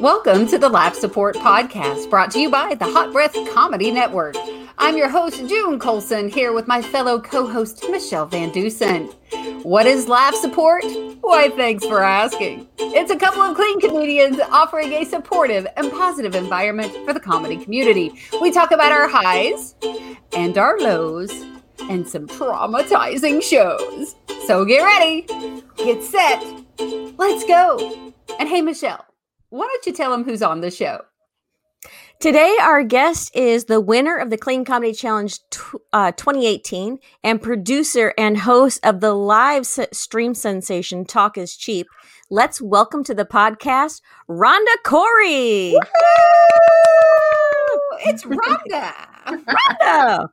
Welcome to the Laugh Support Podcast, brought to you by the Hot Breath Comedy Network. I'm your host, June Colson, here with my fellow co host, Michelle Van Dusen. What is Laugh Support? Why, thanks for asking. It's a couple of clean comedians offering a supportive and positive environment for the comedy community. We talk about our highs and our lows and some traumatizing shows. So get ready, get set, let's go. And hey, Michelle, why don't you tell them who's on the show? Today, our guest is the winner of the Clean Comedy Challenge t- uh, 2018 and producer and host of the live stream sensation Talk is Cheap. Let's welcome to the podcast, Rhonda Corey. It's Rhonda. Rhonda.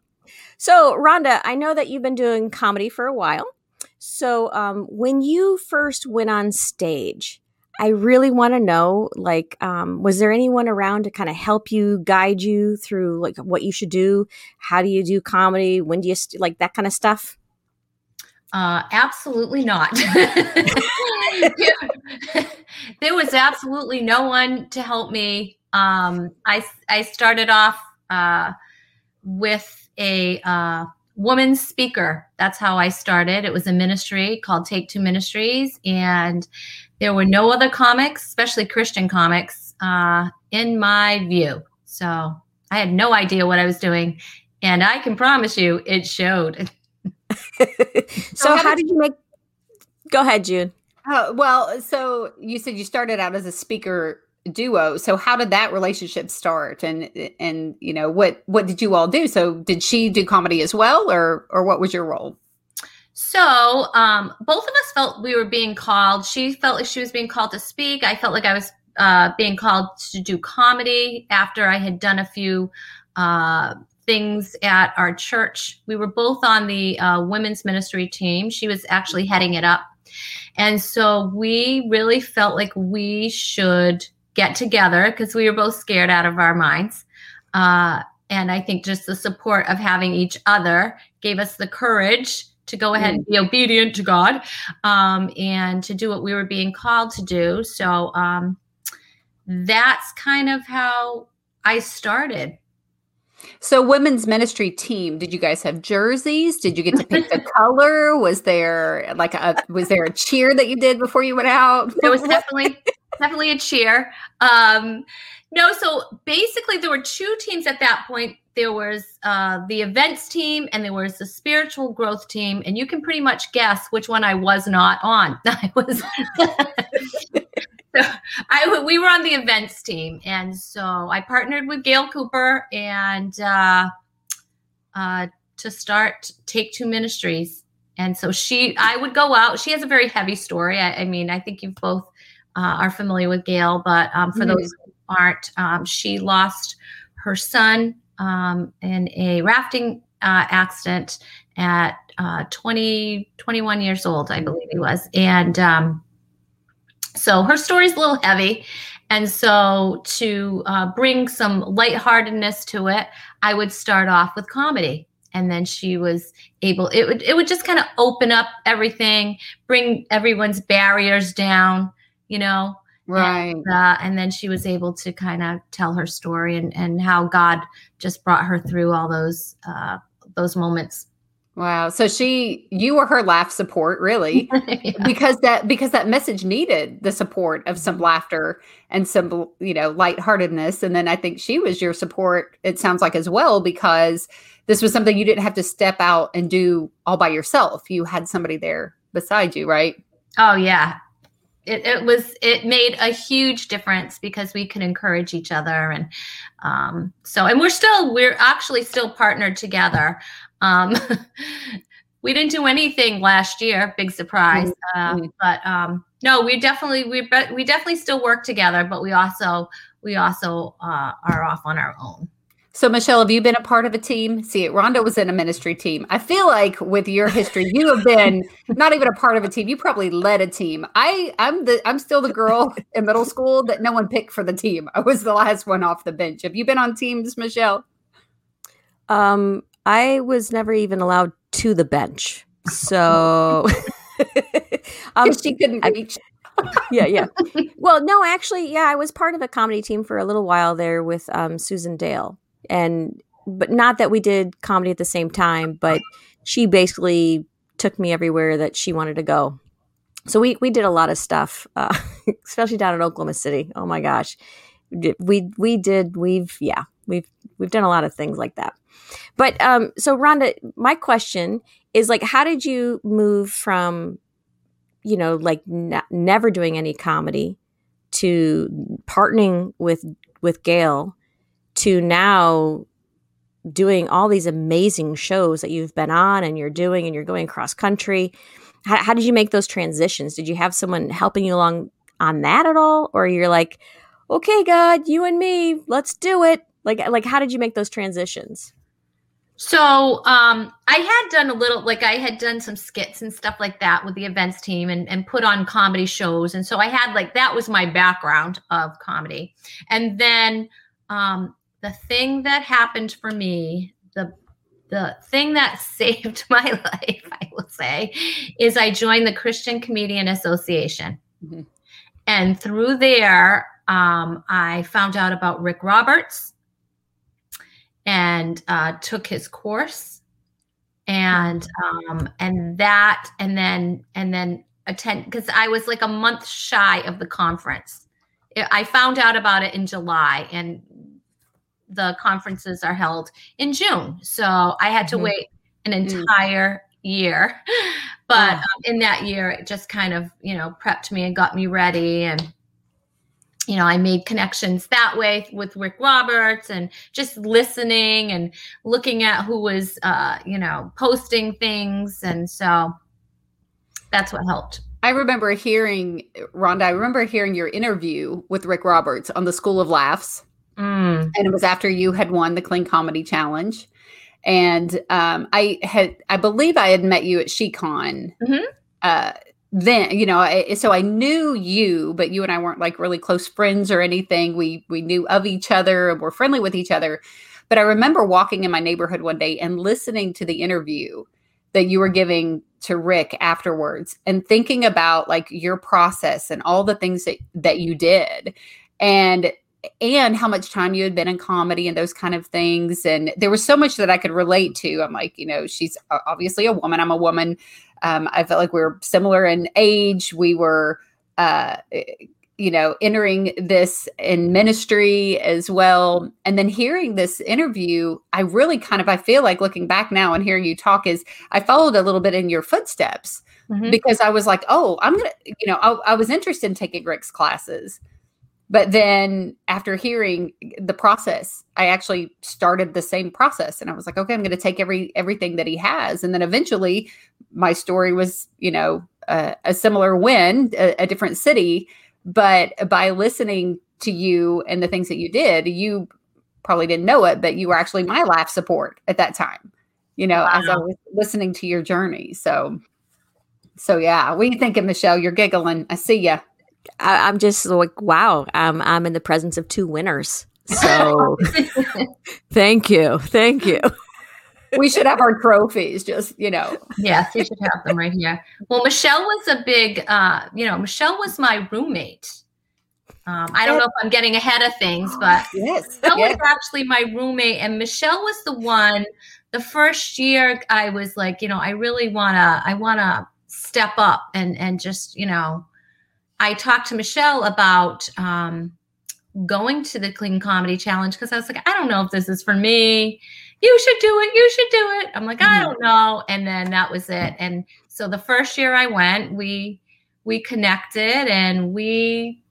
So, Rhonda, I know that you've been doing comedy for a while. So, um, when you first went on stage, I really want to know, like, um, was there anyone around to kind of help you, guide you through like what you should do? How do you do comedy? When do you st- like that kind of stuff? Uh, absolutely not. there was absolutely no one to help me. Um, I I started off uh, with a uh, woman speaker. That's how I started. It was a ministry called Take Two Ministries, and there were no other comics, especially Christian comics, uh, in my view. So I had no idea what I was doing, and I can promise you, it showed. so, how did you make? Go ahead, June. Uh, well, so you said you started out as a speaker duo. So how did that relationship start? And and you know what what did you all do? So did she do comedy as well, or or what was your role? So um, both of us felt we were being called. She felt like she was being called to speak. I felt like I was uh, being called to do comedy after I had done a few uh, things at our church. We were both on the uh, women's ministry team. She was actually heading it up. And so we really felt like we should get together because we were both scared out of our minds. Uh, and I think just the support of having each other gave us the courage to go ahead and be obedient to God um, and to do what we were being called to do. So um, that's kind of how I started. So, women's ministry team. Did you guys have jerseys? Did you get to pick the color? Was there like a was there a cheer that you did before you went out? There was definitely definitely a cheer. Um, no, so basically there were two teams at that point. There was uh, the events team and there was the spiritual growth team, and you can pretty much guess which one I was not on. I was. so I we were on the events team, and so I partnered with Gail Cooper and uh, uh, to start Take Two Ministries. And so she, I would go out. She has a very heavy story. I, I mean, I think you've both uh, are familiar with Gail, but um, for mm-hmm. those who aren't, um, she lost her son um, in a rafting uh, accident at uh, 20, 21 years old, I believe he was. And um, so her story is a little heavy. And so to uh, bring some lightheartedness to it, I would start off with comedy. And then she was able, it would, it would just kind of open up everything, bring everyone's barriers down, you know? Right. And, uh, and then she was able to kind of tell her story and, and how God just brought her through all those, uh, those moments. Wow. So she you were her laugh support really yeah. because that because that message needed the support of some laughter and some you know lightheartedness and then I think she was your support it sounds like as well because this was something you didn't have to step out and do all by yourself. You had somebody there beside you, right? Oh yeah. It, it was it made a huge difference because we could encourage each other and um, so and we're still we're actually still partnered together um, we didn't do anything last year. Big surprise. Mm-hmm. Uh, but um, no, we definitely we we definitely still work together, but we also we also uh, are off on our own. So, Michelle, have you been a part of a team? See, Rhonda was in a ministry team. I feel like with your history, you have been not even a part of a team. You probably led a team. I, I'm the, I'm still the girl in middle school that no one picked for the team. I was the last one off the bench. Have you been on teams, Michelle? Um, I was never even allowed to the bench. So um, she couldn't reach. yeah, yeah. Well, no, actually, yeah, I was part of a comedy team for a little while there with um, Susan Dale, and but not that we did comedy at the same time, but she basically took me everywhere that she wanted to go. So we we did a lot of stuff, uh, especially down in Oklahoma City. Oh my gosh, we we did we've yeah we've we've done a lot of things like that. But um, so Rhonda, my question is like, how did you move from you know, like never doing any comedy to partnering with with Gail to now doing all these amazing shows that you've been on and you're doing and you're going cross country. How, how, did you make those transitions? Did you have someone helping you along on that at all, or you're like, okay, God, you and me, let's do it? Like, like how did you make those transitions? So um, I had done a little, like I had done some skits and stuff like that with the events team and, and put on comedy shows. And so I had like, that was my background of comedy. And then um, the thing that happened for me, the the thing that saved my life, I will say, is I joined the Christian Comedian Association. Mm-hmm. And through there, um, I found out about Rick Roberts and uh, took his course and um, and that and then and then attend because I was like a month shy of the conference. I found out about it in July and the conferences are held in June. So I had to mm-hmm. wait an mm. entire mm. year. But um, in that year, it just kind of, you know, prepped me and got me ready. And you know, I made connections that way with Rick Roberts and just listening and looking at who was, uh, you know, posting things. And so that's what helped. I remember hearing, Rhonda, I remember hearing your interview with Rick Roberts on the School of Laughs. Mm. And it was after you had won the Clean Comedy Challenge. And um, I had, I believe I had met you at SheCon. Mm-hmm. Uh, then you know I, so i knew you but you and i weren't like really close friends or anything we we knew of each other and were friendly with each other but i remember walking in my neighborhood one day and listening to the interview that you were giving to rick afterwards and thinking about like your process and all the things that that you did and and how much time you had been in comedy and those kind of things and there was so much that i could relate to i'm like you know she's obviously a woman i'm a woman um, I felt like we were similar in age. We were, uh, you know, entering this in ministry as well. And then hearing this interview, I really kind of, I feel like looking back now and hearing you talk is I followed a little bit in your footsteps mm-hmm. because I was like, oh, I'm going to, you know, I, I was interested in taking Rick's classes. But then after hearing the process, I actually started the same process and I was like, okay, I'm going to take every everything that he has. And then eventually my story was, you know, uh, a similar win, a, a different city, but by listening to you and the things that you did, you probably didn't know it, but you were actually my life support at that time. You know, wow. as I was listening to your journey. So so yeah, what are you thinking, Michelle? You're giggling. I see you. I, am just like, wow, I'm I'm in the presence of two winners. So thank you. Thank you. we should have our trophies, just, you know. Yes, we should have them right here. Well, Michelle was a big, uh, you know, Michelle was my roommate. Um, I don't know if I'm getting ahead of things, but yes, Michelle yes. was actually my roommate, and Michelle was the one. The first year, I was like, you know, I really wanna, I wanna step up and and just, you know, I talked to Michelle about um, going to the Clean Comedy Challenge because I was like, I don't know if this is for me. You should do it. You should do it. I'm like, I mm-hmm. don't know. And then that was it. And so the first year I went, we we connected and we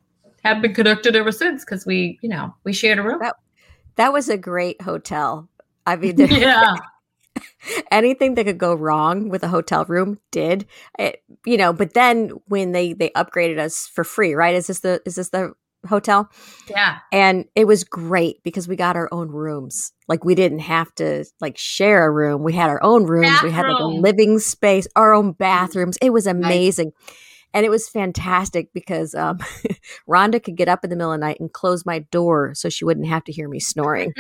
have been connected ever since because we, you know, we shared a room. That, that was a great hotel. I mean, yeah. Anything that could go wrong with a hotel room did. It, you know but then when they they upgraded us for free right? Is this the is this the hotel? Yeah. And it was great because we got our own rooms. Like we didn't have to like share a room. We had our own rooms. Bathroom. we had like a living space our own bathrooms. It was amazing. Nice. and it was fantastic because um, rhonda could get up in the middle of the night and close my door so she wouldn't have to hear me snoring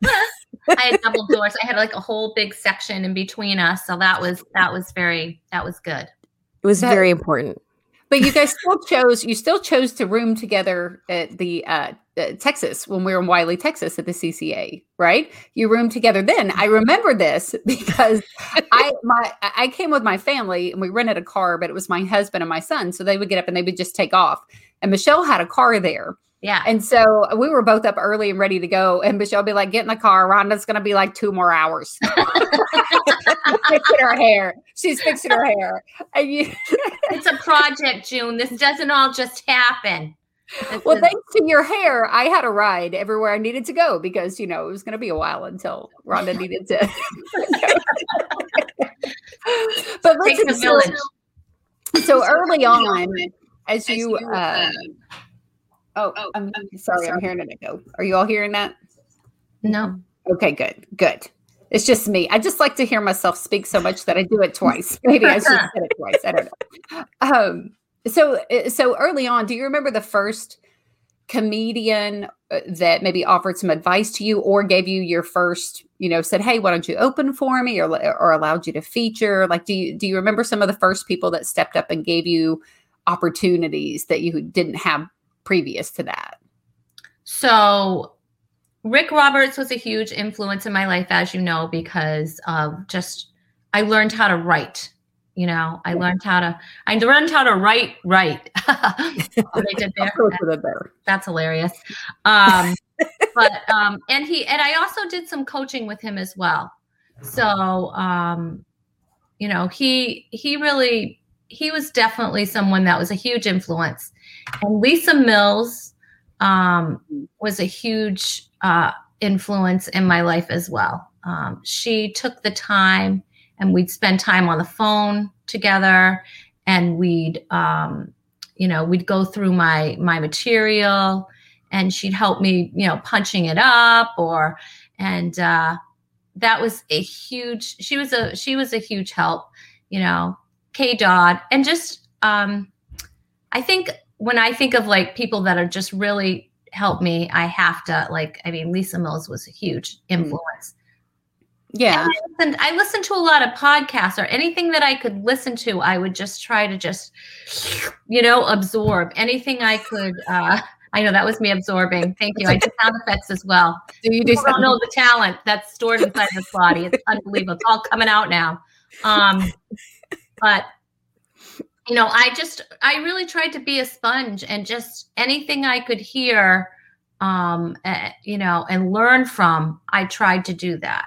I had double doors. I had like a whole big section in between us. So that was that was very that was good. It was that, very important. but you guys still chose you still chose to room together at the uh, uh, Texas when we were in Wylie, Texas at the CCA, right? You roomed together then. I remember this because I my I came with my family and we rented a car, but it was my husband and my son, so they would get up and they would just take off. And Michelle had a car there. Yeah. And so we were both up early and ready to go. And Michelle be like, get in the car. Rhonda's going to be like two more hours. fixing her hair. She's fixing her hair. You- it's a project, June. This doesn't all just happen. This well, is- thanks to your hair, I had a ride everywhere I needed to go because, you know, it was going to be a while until Rhonda needed to. but listen, so, so early on, as you, uh, Oh, oh, I'm, I'm sorry, sorry, I'm hearing an echo. Are you all hearing that? No. Okay, good, good. It's just me. I just like to hear myself speak so much that I do it twice. Maybe I should say it twice. I don't know. Um, so, uh, so early on, do you remember the first comedian uh, that maybe offered some advice to you, or gave you your first, you know, said, "Hey, why don't you open for me," or or allowed you to feature? Like, do you do you remember some of the first people that stepped up and gave you opportunities that you didn't have previous to that? So, Rick Roberts was a huge influence in my life, as you know, because of just I learned how to write. You know, I learned how to I learned how to write right. That's hilarious. Um, but um, and he and I also did some coaching with him as well. So um, you know, he he really he was definitely someone that was a huge influence. And Lisa Mills um, was a huge uh, influence in my life as well. Um, she took the time and we'd spend time on the phone together and we'd um, you know we'd go through my my material and she'd help me you know punching it up or and uh, that was a huge she was a she was a huge help you know Kay Dodd and just um, I think when I think of like people that are just really helped me, I have to like, I mean, Lisa Mills was a huge mm. influence. Yeah. I listened, I listened to a lot of podcasts or anything that I could listen to. I would just try to just, you know, absorb anything I could. Uh, I know that was me absorbing. Thank you. I did sound effects as well. Do you do People don't know the talent that's stored inside this body. It's unbelievable. It's all coming out now. Um, but you know, I just, I really tried to be a sponge and just anything I could hear, um, uh, you know, and learn from, I tried to do that.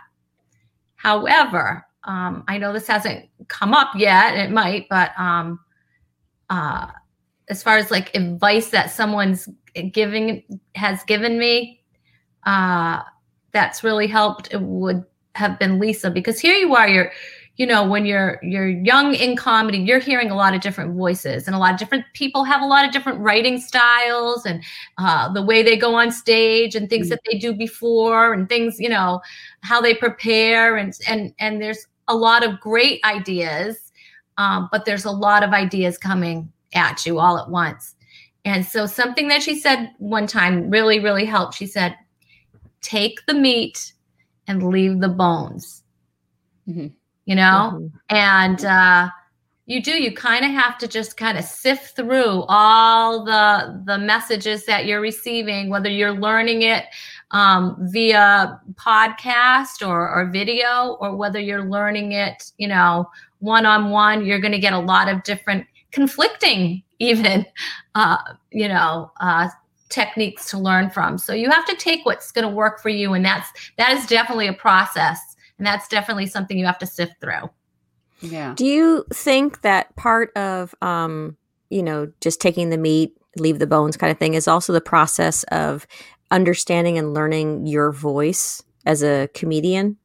However, um, I know this hasn't come up yet, it might, but um, uh, as far as like advice that someone's giving has given me, uh, that's really helped. It would have been Lisa because here you are, you're you know when you're you're young in comedy you're hearing a lot of different voices and a lot of different people have a lot of different writing styles and uh, the way they go on stage and things mm-hmm. that they do before and things you know how they prepare and and and there's a lot of great ideas um, but there's a lot of ideas coming at you all at once. And so something that she said one time really really helped. She said take the meat and leave the bones. Mm-hmm you know? Mm-hmm. and uh you do you kind of have to just kind of sift through all the the messages that you're receiving whether you're learning it um, via podcast or, or video or whether you're learning it you know one-on-one you're going to get a lot of different conflicting even uh, you know uh, techniques to learn from. So you have to take what's going to work for you and that's that is definitely a process and that's definitely something you have to sift through. Yeah. Do you think that part of, um, you know, just taking the meat, leave the bones kind of thing is also the process of understanding and learning your voice as a comedian?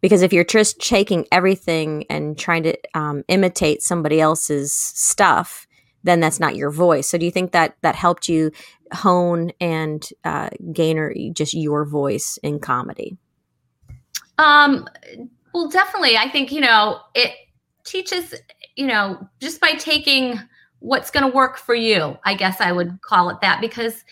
Because if you're just taking everything and trying to um, imitate somebody else's stuff, then that's not your voice. So do you think that that helped you hone and uh, gain or just your voice in comedy? Um, well, definitely. I think, you know, it teaches, you know, just by taking what's going to work for you, I guess I would call it that, because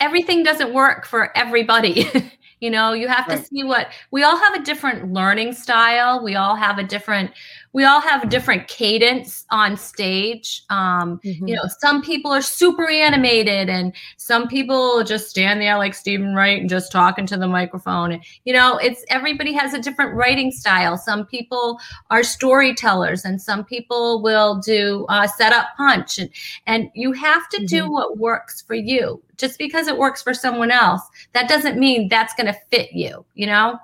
everything doesn't work for everybody. you know, you have right. to see what we all have a different learning style. We all have a different we all have a different cadence on stage. Um, Mhm. You know, some people are super animated, and some people just stand there like Steven Wright and just talking to the microphone. You know, it's everybody has a different writing style. Some people are storytellers, and some people will do uh, set up punch, and and you have to do Mhm. what works for you. Just because it works for someone else, that doesn't mean that's going to fit you. You know.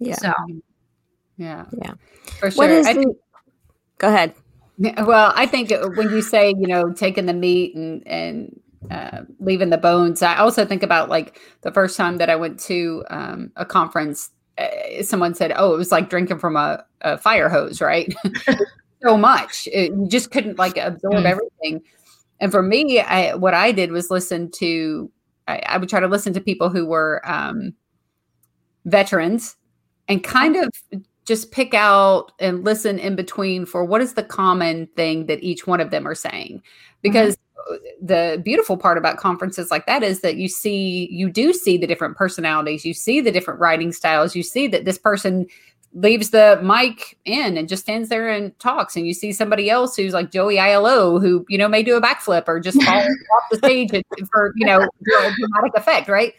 Yeah. So Yeah. Yeah. For sure. What is I the? Go ahead. Well, I think when you say, you know, taking the meat and and uh, leaving the bones, I also think about like the first time that I went to um, a conference. Uh, someone said, "Oh, it was like drinking from a, a fire hose, right?" so much, it, you just couldn't like absorb Mm. everything. And for me, I, what I did was listen to. I, I would try to listen to people who were um, veterans and kind of just pick out and listen in between for what is the common thing that each one of them are saying. Because uh, the beautiful part about conferences like that is that you see you do see the different personalities you see the different writing styles you see that this person leaves the mic in and just stands there and talks and you see somebody else who's like joey ilo who you know may do a backflip or just fall off the stage for you know dramatic effect right?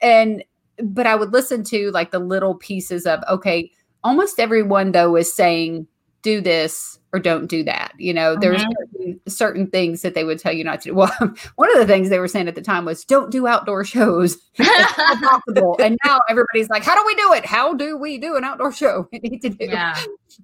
And but I would listen to like the little pieces of okay, almost everyone though is saying do this or don't do that. You know, there's Mhm. certain, certain things that they would tell you not to do. Well, one of the things they were saying at the time was don't do outdoor shows. Possible. and now everybody's like, how do we do it? How do we do an outdoor show? We need to do. yeah.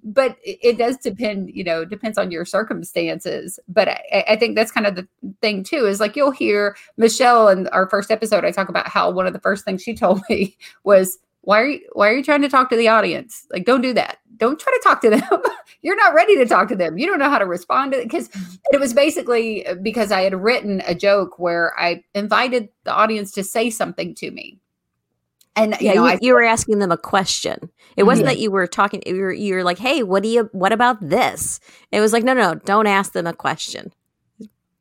But it, it does depend, you know, depends on your circumstances. But I, I think that's kind of the thing too, is like you'll hear Michelle in our first episode, I talk about how one of the first things she told me was, why are you why are you trying to talk to the audience? Like, don't do that. Don't try to talk to them. You're not ready to talk to them. You don't know how to respond to it. Because it was basically uh, because I had written a joke where I invited the audience to say something to me. And Yeah, you know, you, I you were asking them a question. It wasn't Yeah. that you were talking. You were you were like, "Hey, what do you? What about this?" It was like, "No, no, don't ask them a question."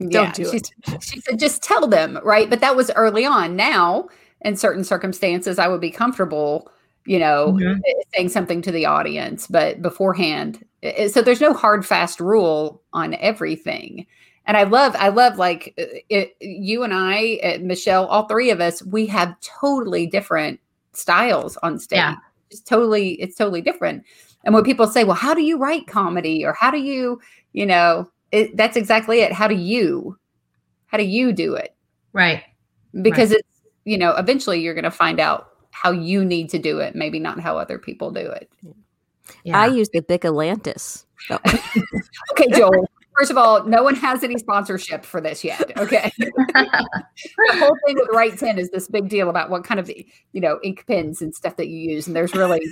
Don't do she, it. She said, just tell them, right? But that was early on. Now, in certain circumstances, I would be comfortable, you know, Mhm. saying something to the audience, but beforehand. i- So there's no hard, fast rule on everything. And I love, I love like it, you and I, uh, Michelle, all three of us, we have totally different styles on stage. Yeah. It's totally, it's totally different. And when people say, well, how do you write comedy or how do you, you know, it, that's exactly it. How do you, how do you do it? Right. Because it's, you know, eventually you're going to find out how you need to do it, maybe not how other people do it. Yeah. I use the Bic Atlantis. So, Okay, Joel. First of all, no one has any sponsorship for this yet. Okay. the whole thing with Right 10 is this big deal about what kind of, you know, ink pens and stuff that you use. And there's really,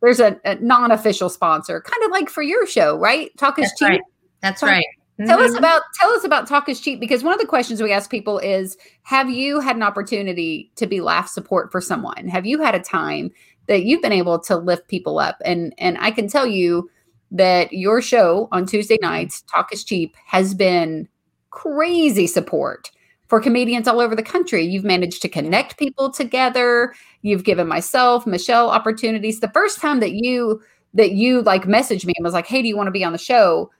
there's a, a non official sponsor, kind of like for your show, right? Talk is That's cheap. right. That's So- right. Tell us Mhm. about tell us about talk is cheap because one of the questions we ask people is have you had an opportunity to be laugh support for someone? Have you had a time that you've been able to lift people up? And and I can tell you that your show on Tuesday nights, Talk is Cheap, has been crazy support for comedians all over the country. You've managed to connect people together. You've given myself, Michelle opportunities. The first time that you that you like messaged me and was like, "Hey, do you want to be on the show?"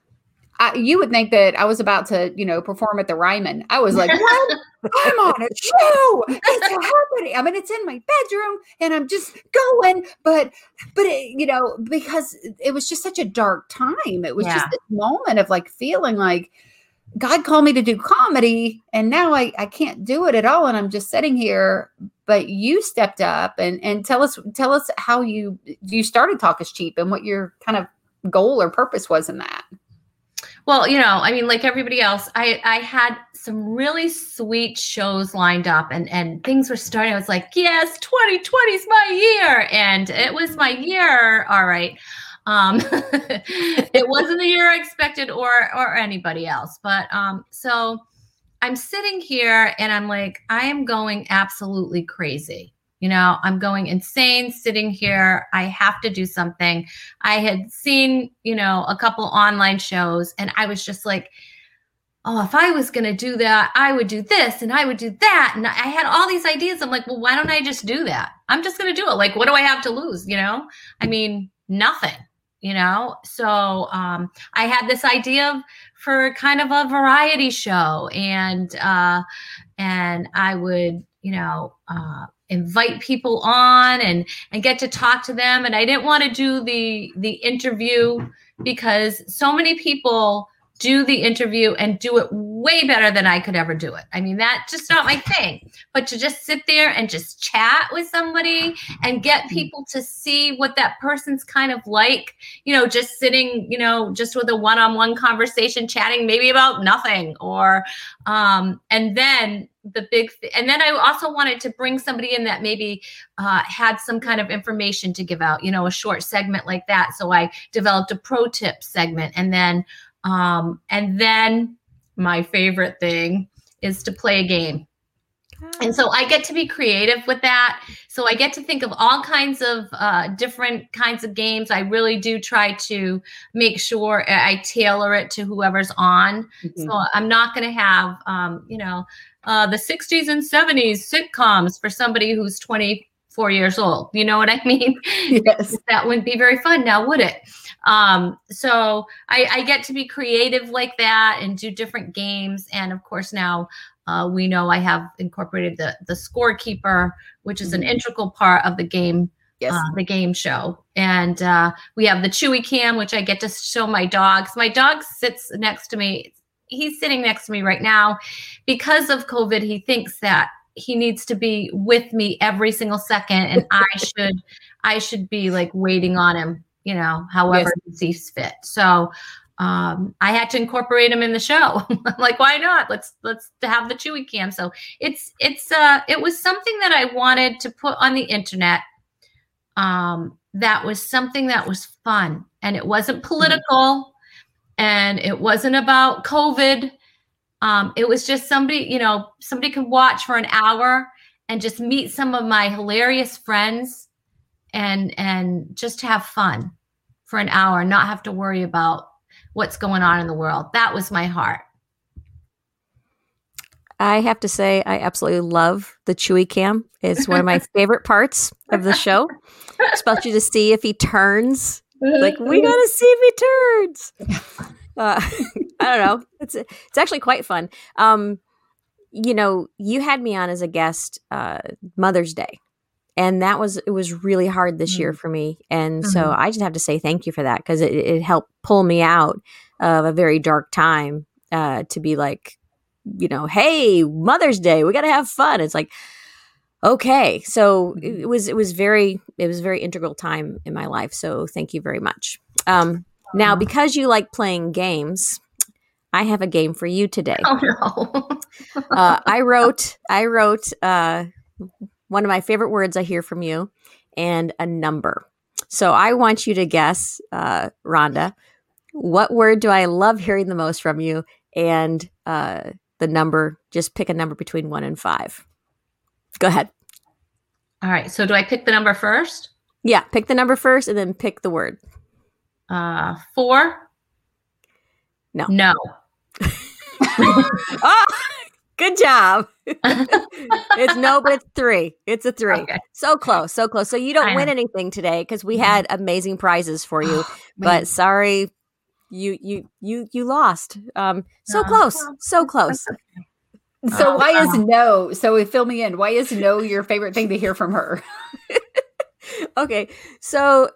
I, you would think that I was about to, you know, perform at the Ryman. I was like, "What? I'm on a show. It's happening. I mean, it's in my bedroom, and I'm just going." But, but it, you know, because it was just such a dark time. It was just this moment of like feeling like God called me to do comedy, and now I I can't do it at all, and I'm just sitting here. But you stepped up and and tell us tell us how you you started Talk is Cheap and what your kind of goal or purpose was in that. Well, you know, I mean, like everybody else, I I had some really sweet shows lined up, and and things were starting. I was like, yes, 2020 is my year, and it was my year. All right. Um, it wasn't the year I expected, or or anybody else, but um, so I'm sitting here, and I'm like, I am going absolutely crazy. You know, I'm going insane sitting here. I have to do something. I had seen, you know, a couple online shows and I was just like, oh, if I was going to do that, I would do this and I would do that. And I had all these ideas. I'm like, well, why don't I just do that? I'm just going to do it. Like, what do I have to lose? You know, I mean, nothing. you know so um, i had this idea of, for kind of a variety show and uh, and i would you know uh, invite people on and and get to talk to them. And i didn't want to do the the interview because so many people do the interview and do it way better than I could ever do it. I mean, that's just not my thing. But to just sit there and just chat with somebody and get mm-hmm. people to see what that person's kind of like, you know, just sitting, you know, just with a one-on-one conversation, chatting maybe about nothing, or um, and then the big th- and then I also wanted to bring somebody in that maybe uh, had some kind of information to give out, you know, a short segment like that. So I developed a pro tip segment, and then um, and then my favorite thing is to play a game. And so I get to be creative with that. So I get to think of all kinds of uh, different kinds of games. I really do try to make sure I tailor it to whoever's on. Mm-hmm. So I'm not going to have, um, you know, uh, the 60s and 70s sitcoms for somebody who's 24 years old. You know what I mean? Yes. that wouldn't be very fun now, would it? Um, so I, I, get to be creative like that and do different games. And of course, now uh, we know I have incorporated the the scorekeeper, which is an mm-hmm. integral part of the game. Yes. Uh, the game show. And uh, we have the Chewy Cam, which I get to show my dogs. My dog sits next to me. He's sitting next to me right now. Because of COVID, he thinks that he needs to be with me every single second and I should I should be like waiting on him you know, however yes. he sees fit. So um, I had to incorporate him in the show. like, why not? Let's let's have the Chewy Cam. So it's it's uh it was something that I wanted to put on the internet. Um, that was something that was fun, and it wasn't mm-hmm. political, mm-hmm. and it wasn't about COVID. Um, it was just somebody, you know, somebody could watch for an hour and just meet some of my hilarious friends and and just have fun for an hour and not have to worry about what's going on in the world. That was my heart. I have to say, I absolutely love the Chewy Cam. It's one of my favorite parts of the show, especially to see if he turns. Like we gotta see if he turns. Uh, I don't know. It's it's actually quite fun. Um, you know, you had me on as a guest uh, Mother's Day, and that was it was really hard this mm-hmm. year for me and mm-hmm. so i just have to say thank you for that because it, it, helped pull me out of a very dark time uh, to be like you know hey mother's day we gotta have fun it's like okay so it, mm-hmm. was it was very it was a very integral time in my life so thank you very much um, now because you like playing games I have a game for you today. Oh no! uh, I wrote I wrote uh, one of my favorite words I hear from you, and a number. So I want you to guess, uh, Rhonda, what word do I love hearing the most from you? And uh, the number, just pick a number between one and five. Go ahead. All right. So do I pick the number first? Yeah, pick the number first and then pick the word. Uh, four. No. No. oh, Good job. it's no, but it's three. It's a three. Okay. So close, so close. So you don't win anything today because we had amazing prizes for you. but sorry, you you you you lost. Um, so close, so close. So why is no? So fill me in. Why is no your favorite thing to hear from her? Okay, so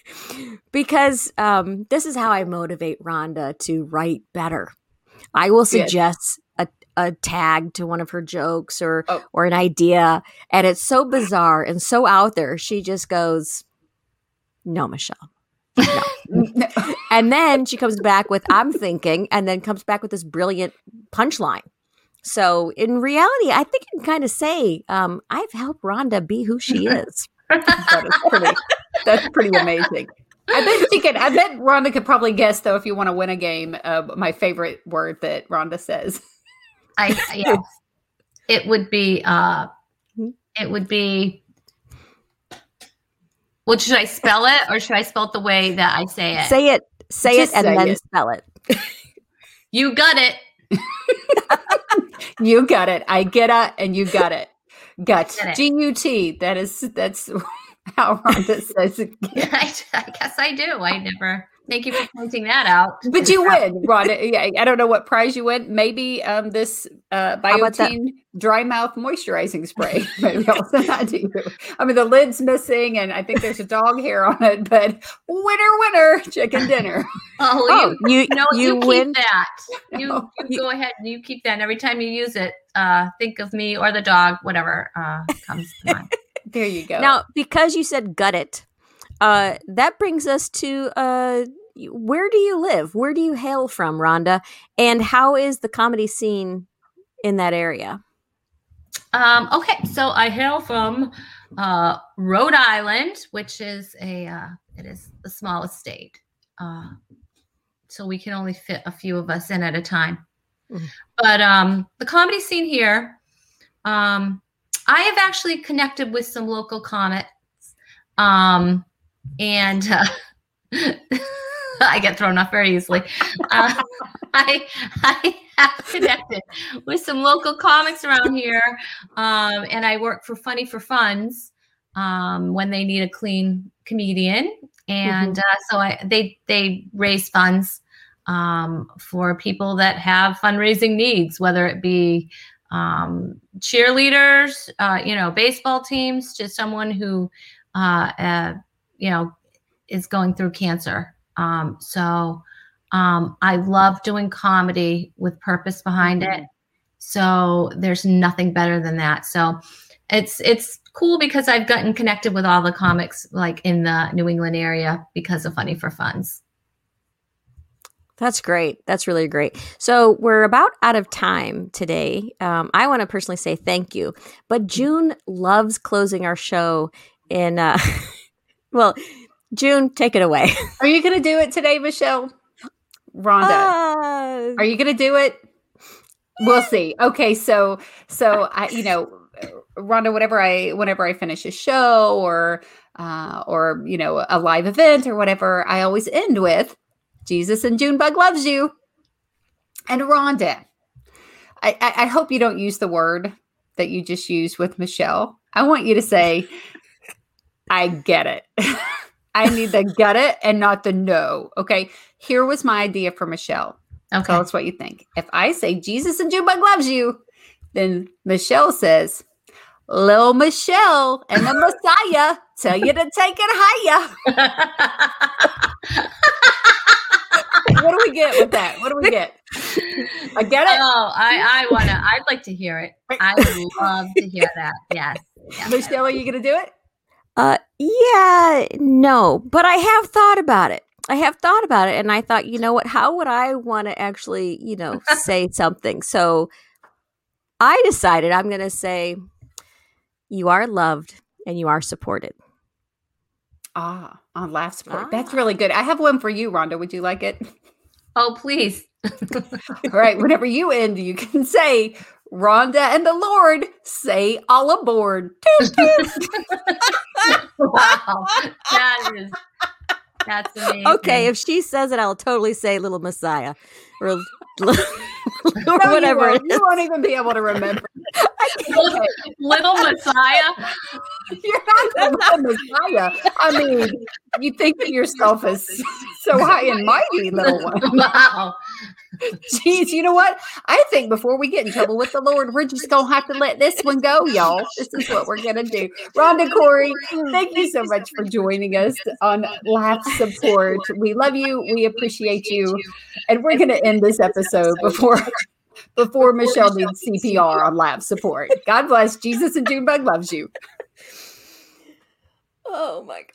because um, this is how I motivate Rhonda to write better. I will suggest a a tag to one of her jokes or oh. or an idea and it's so bizarre and so out there she just goes no michelle no. and then she comes back with i'm thinking and then comes back with this brilliant punchline so in reality i think you can kind of say um, i've helped rhonda be who she is that is pretty that's pretty amazing I bet she could. I bet Rhonda could probably guess though if you want to win a game. Uh, my favorite word that Rhonda says. I yes. it would be uh it would be well, should I spell it or should I spell it the way that I say it? Say it. Say Just it and say then it. spell it. you got it. you got it. I get it and you got it. Gut. G U T. That is that's how Rhonda says it. I, I guess I do. I never. Thank you for pointing that out. But you win, Rhonda. Yeah, I don't know what prize you win. Maybe um, this uh, How about that? Dry mouth moisturizing spray. Maybe I'll send that to you. I mean, the lid's missing, and I think there's a dog hair on it. But winner, winner, chicken dinner. Oh, Oh, you, you no, you, you, keep win. that. You, you go ahead and you keep that. And every time you use it, uh, think of me or the dog, whatever uh, comes to mind. There you go. Now, because you said gut it, uh, that brings us to uh, where do you live? Where do you hail from, Rhonda? And how is the comedy scene in that area? Um, okay, so I hail from uh, Rhode Island, which is a uh, it is the smallest state, uh, so we can only fit a few of us in at a time. Mhm. But um, the comedy scene here, um, I have actually connected with some local comics, um, and uh, I get thrown off very easily. Uh, I I have connected with some local comics around here, um, and I work for Funny for Funds um, when they need a clean comedian, and uh, so I they they raise funds um, for people that have fundraising needs, whether it be um, cheerleaders, uh, you know, baseball teams, to someone who uh, uh, you know is going through cancer. Um, so um, I love doing comedy with purpose behind it. So there's nothing better than that. So it's it's cool because I've gotten connected with all the comics like in the New England area because of Funny for Funds. That's great. That's really great. So we're about out of time today. Um, I want to personally say thank you, but June loves closing our show in. Uh, well, June, take it away. Are you going to do it today, Michelle? Rhonda, Uh, are you going to do it? We'll see. Okay, so so I, you know, Rhonda, whenever I whenever I finish a show or uh, or you know a live event or whatever, I always end with Jesus and Junebug loves you. And Rhonda, I, I, I hope you don't use the word that you just used with Michelle. I want you to say, I get it. I need the get it and not the no. Okay. Here was my idea for Michelle. Okay. Tell us what you think. If I say Jesus and Junebug loves you, then Michelle says, Lil Michelle and the Messiah tell you to take it higher. What do we get with that? What do we get? I get it. oh, I I wanna. I'd like to hear it. I would love to hear that. Yes. yes. Michelle, are you going to do it? Uh, yeah, no, but I have thought about it. I have thought about it, and I thought, you know what? How would I want to actually, you know, say something? So I decided I'm going to say, "You are loved and you are supported." Ah, on laugh support. That's Ah. really good. I have one for you, Rhonda. Would you like it? Oh, please. All right. Whenever you end, you can say, Rhonda and the Lord say all aboard. Toot, toot. Wow. That is. That's amazing. Okay, if she says it, I'll totally say "Little Messiah" or No, you whatever. won't. it You won't even be able to remember. Little, little Messiah. You're not the Messiah. I mean, you think of yourself as so high and mighty, little one. Wow. Jeez, you know what? I think before we get in trouble with the Lord, we're just gonna have to let this one go, y'all. This is what we're gonna do. Rhonda Corey, thank you so much for joining us on Laugh Support. We love you, we appreciate you, and we're gonna end this episode before before Michelle needs CPR on Laugh Support. God bless. Jesus and Junebug loves you. Oh my god.